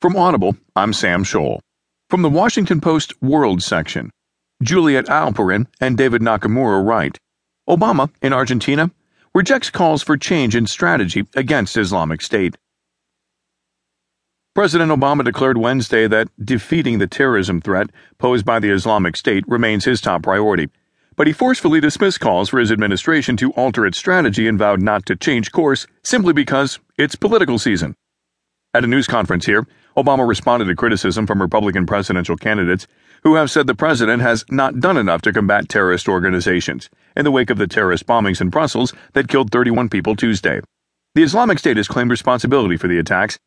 From Audible, I'm Sam Scholl. From the Washington Post World section, Juliet Eilperin and David Nakamura write Obama, in Argentina, rejects calls for change in strategy against Islamic State. President Obama declared Wednesday that defeating the terrorism threat posed by the Islamic State remains his top priority, but he forcefully dismissed calls for his administration to alter its strategy and vowed not to change course simply because it's political season. At a news conference here, Obama responded to criticism from Republican presidential candidates who have said the president has not done enough to combat terrorist organizations in the wake of the terrorist bombings in Brussels that killed 31 people Tuesday. The Islamic State has claimed responsibility for the attacks.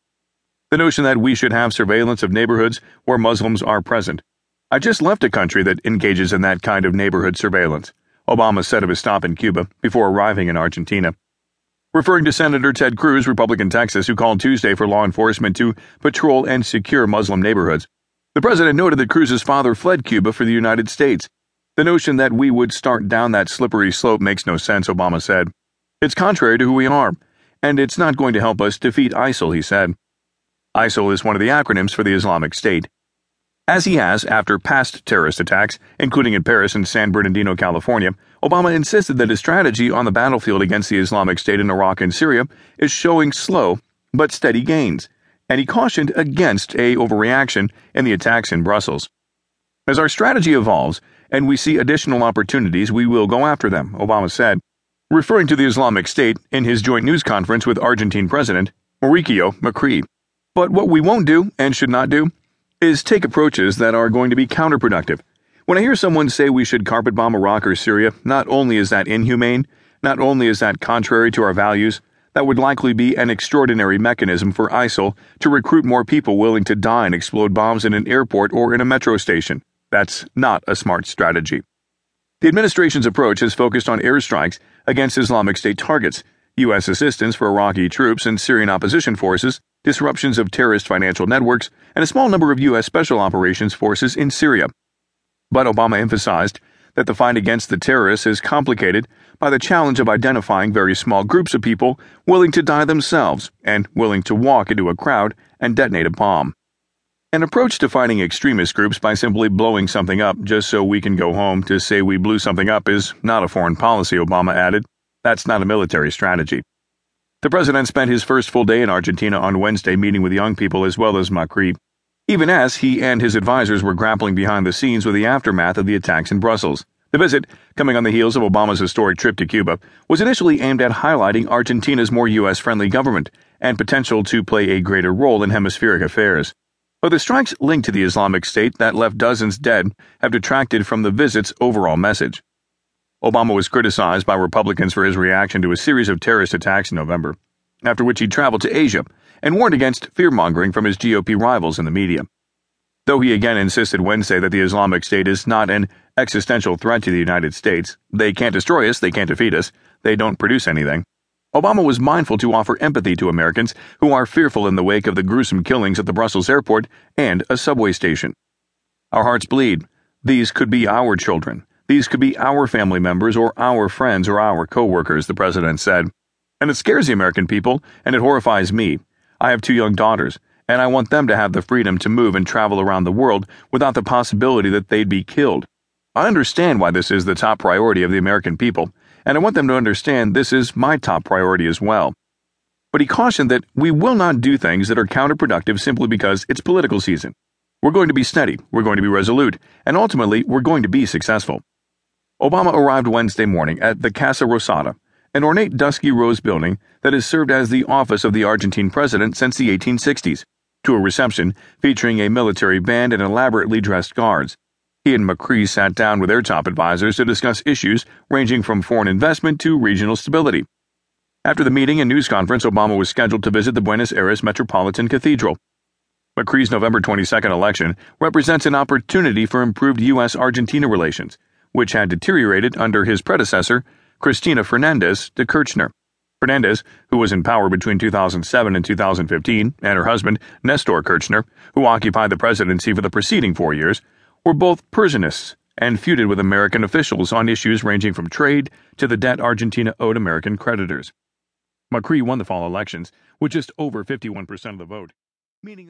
The notion that we should have surveillance of neighborhoods where Muslims are present. I just left a country that engages in that kind of neighborhood surveillance, Obama said of his stop in Cuba before arriving in Argentina referring to Senator Ted Cruz, Republican Texas, who called Tuesday for law enforcement to patrol and secure Muslim neighborhoods. The president noted that Cruz's father fled Cuba for the United States. The notion that we would start down that slippery slope makes no sense, Obama said. It's contrary to who we are, and it's not going to help us defeat ISIL, he said. ISIL is one of the acronyms for the Islamic State as he has after past terrorist attacks, including in Paris and San Bernardino, California, Obama insisted that his strategy on the battlefield against the Islamic State in Iraq and Syria is showing slow but steady gains, and he cautioned against a overreaction in the attacks in Brussels. As our strategy evolves and we see additional opportunities, we will go after them, Obama said, referring to the Islamic State in his joint news conference with Argentine President Mauricio Macri. But what we won't do and should not do is take approaches that are going to be counterproductive. When I hear someone say we should carpet bomb Iraq or Syria, not only is that inhumane, not only is that contrary to our values, that would likely be an extraordinary mechanism for ISIL to recruit more people willing to die and explode bombs in an airport or in a metro station. That's not a smart strategy. The administration's approach has focused on airstrikes against Islamic State targets, U.S. assistance for Iraqi troops and Syrian opposition forces, disruptions of terrorist financial networks, and a small number of U.S. Special Operations Forces in Syria. But Obama emphasized that the fight against the terrorists is complicated by the challenge of identifying very small groups of people willing to die themselves and willing to walk into a crowd and detonate a bomb. An approach to fighting extremist groups by simply blowing something up just so we can go home to say we blew something up is not a foreign policy, Obama added. That's not a military strategy. The president spent his first full day in Argentina on Wednesday meeting with young people as well as Macri, even as he and his advisers were grappling behind the scenes with the aftermath of the attacks in Brussels. The visit, coming on the heels of Obama's historic trip to Cuba, was initially aimed at highlighting Argentina's more U.S. friendly government and potential to play a greater role in hemispheric affairs. But the strikes linked to the Islamic State that left dozens dead have detracted from the visit's overall message. Obama was criticized by Republicans for his reaction to a series of terrorist attacks in November, after which he traveled to Asia and warned against fear mongering from his GOP rivals in the media. Though he again insisted Wednesday that the Islamic State is not an existential threat to the United States, they can't destroy us, they can't defeat us, they don't produce anything. Obama was mindful to offer empathy to Americans who are fearful in the wake of the gruesome killings at the Brussels airport and a subway station. Our hearts bleed. These could be our children. These could be our family members or our friends or our coworkers, the president said. And it scares the American people, and it horrifies me. I have two young daughters, and I want them to have the freedom to move and travel around the world without the possibility that they'd be killed. I understand why this is the top priority of the American people, and I want them to understand this is my top priority as well. But he cautioned that we will not do things that are counterproductive simply because it's political season. We're going to be steady, we're going to be resolute, and ultimately, we're going to be successful. Obama arrived Wednesday morning at the Casa Rosada, an ornate dusky rose building that has served as the office of the Argentine president since the 1860s, to a reception featuring a military band and elaborately dressed guards. He and Macri sat down with their top advisors to discuss issues ranging from foreign investment to regional stability. After the meeting and news conference, Obama was scheduled to visit the Buenos Aires Metropolitan Cathedral. Macri's November 22nd election represents an opportunity for improved U.S. Argentina relations which had deteriorated under his predecessor, Cristina Fernandez de Kirchner. Fernandez, who was in power between 2007 and 2015, and her husband, Nestor Kirchner, who occupied the presidency for the preceding four years, were both Peronists and feuded with American officials on issues ranging from trade to the debt Argentina owed American creditors. Macri won the fall elections with just over 51% of the vote, meaning